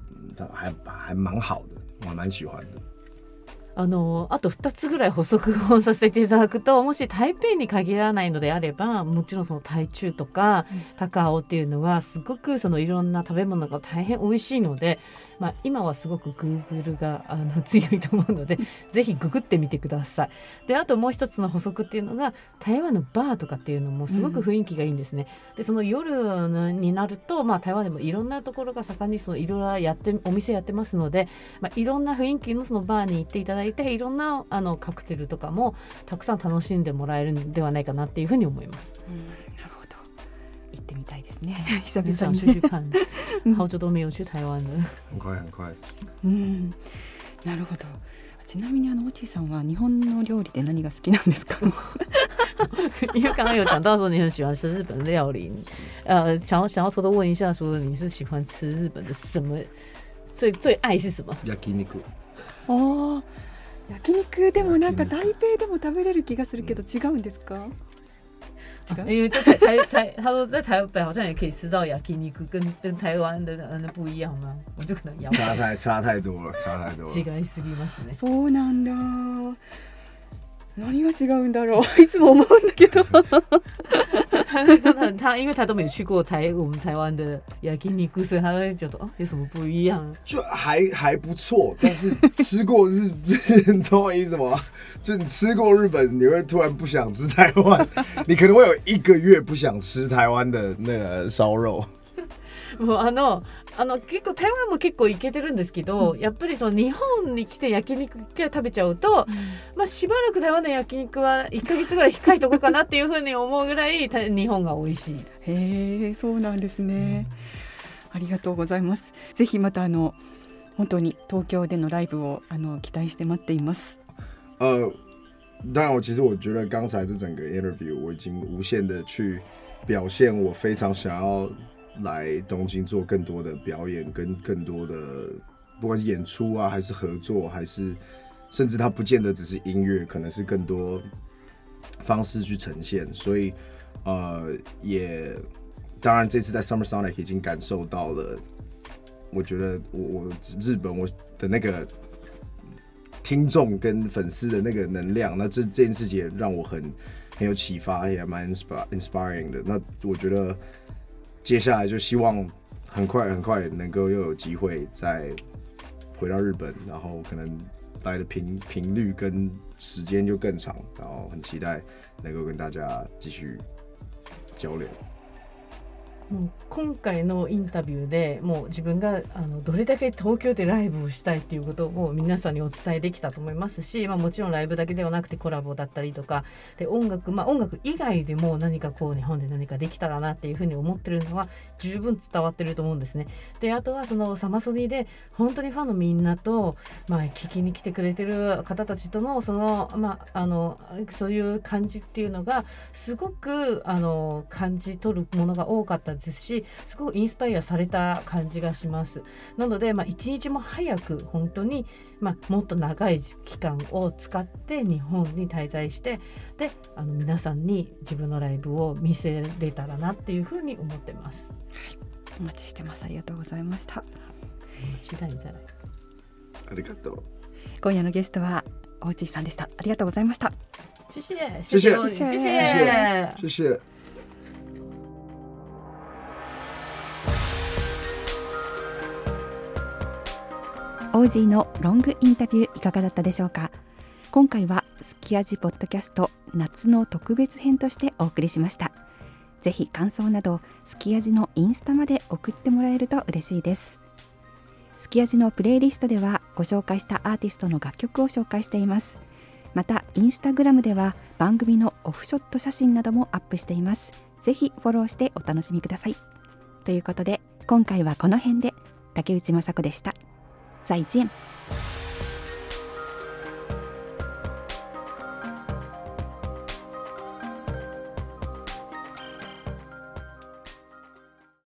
还还蛮好的，我蛮喜欢的。あのあと2つぐらい補足をさせていただくともし台北に限らないのであればもちろんその台中とか高尾っていうのはすごくそのいろんな食べ物が大変美味しいのでまあ、今はすごく Google があの強いと思うので [laughs] ぜひググってみてください。であともう一つの補足っていうのが台湾のバーとかっていうのもすごく雰囲気がいいんですね。うん、でその夜になると、まあ、台湾でもいろんなところが盛んにそのいろいろやってお店やってますので、まあ、いろんな雰囲気のそのバーに行っていただいていろんなあのカクテルとかもたくさん楽しんでもらえるんではないかなっていうふうに思います。うんたいですね。[laughs] 久々に。去 [laughs] 看，好久都没有去台湾了。很快很快。うん、なるほど。ちなみにあのオチさんは日本の料理で何が好きなんですか？因为刚刚有讲到说你很喜欢吃日本料理，[laughs] 呃，想要想要偷偷问一下，说你是喜欢吃日本的什么？最最愛是什么？焼肉。哦，焼肉でもなんか台北でも食べれる気がするけど違うんですか？因为在台台台，他说在台北好像也可以吃到焼肉，跟跟台湾的那不一样吗？我就可能要差太差太多了，差太多了。違いすぎますね。そうなんだ。 何が違うんだろう。[laughs] いつも思うんだけど。 真的他因为他都没去过台我们台湾的焼肉，所以他会觉得哦有什么不一样？就还还不错，但是吃过日，[laughs] 你懂我意思吗？就你吃过日本，你会突然不想吃台湾，[laughs] 你可能会有一个月不想吃台湾的那个烧肉。もう あの結構台湾も結構いけてるんですけど、やっぱりその日本に来て焼肉系食べちゃうと、まあしばらく台湾の焼肉は1ヶ月ぐらい控えとこうかなっていうふうに思うぐらいた日本が美味しい。へえそうなんですね、ありがとうございます。ぜひまたあの本当に東京でのライブをあの期待して待っています。呃，当然，我其实我觉得刚才这整个 interview 我已经无限的去表现我非常想要来东京做更多的表演，跟更多的不管是演出啊，还是合作，还是甚至它不见得只是音乐，可能是更多方式去呈现。所以呃，也当然这次在 Summer Sonic 已经感受到了，我觉得我我日本我的那个。听众跟粉丝的那个能量，那这这件事情也让我很很有启发，也蛮 inspire inspiring 的。那我觉得接下来就希望很快很快能够又有机会再回到日本，然后可能待的频频率跟时间就更长，然后很期待能够跟大家继续交流。もう今回のインタビューでもう自分があのどれだけ東京でライブをしたいっていうことを皆さんにお伝えできたと思いますし、まあ、もちろんライブだけではなくてコラボだったりとかで音楽、まあ、音楽以外でも何かこう日本で何かできたらなっていうふうに思ってるのは十分伝わってると思うんですね。であとはそのサマソニで本当にファンのみんなと、まあ、聞きに来てくれてる方たちとのその、まあ、あのそういう感じっていうのがすごくあの感じ取るものが多かったですしすごくインスパイアされた感じがします。なので、まあ、一日も早く本当に、まあ、もっと長い期間を使って日本に滞在してであの皆さんに自分のライブを見せれたらなっていうふうに思ってます、はい、お待ちしてます。ありがとうございました。次第じゃない。ありがとう。今夜のゲストはお大内さんでした。ありがとうございました。谢谢，谢谢，谢谢，谢谢。オージーのロングインタビューいかがだったでしょうか？今回はスキヤジポッドキャスト夏の特別編としてお送りしました。ぜひ感想などスキヤジのインスタまで送ってもらえると嬉しいです。スキヤジのプレイリストではご紹介したアーティストの楽曲を紹介しています。またインスタグラムでは番組のオフショット写真などもアップしています。ぜひフォローしてお楽しみください。ということで今回はこの辺で。竹内雅子でした。再见。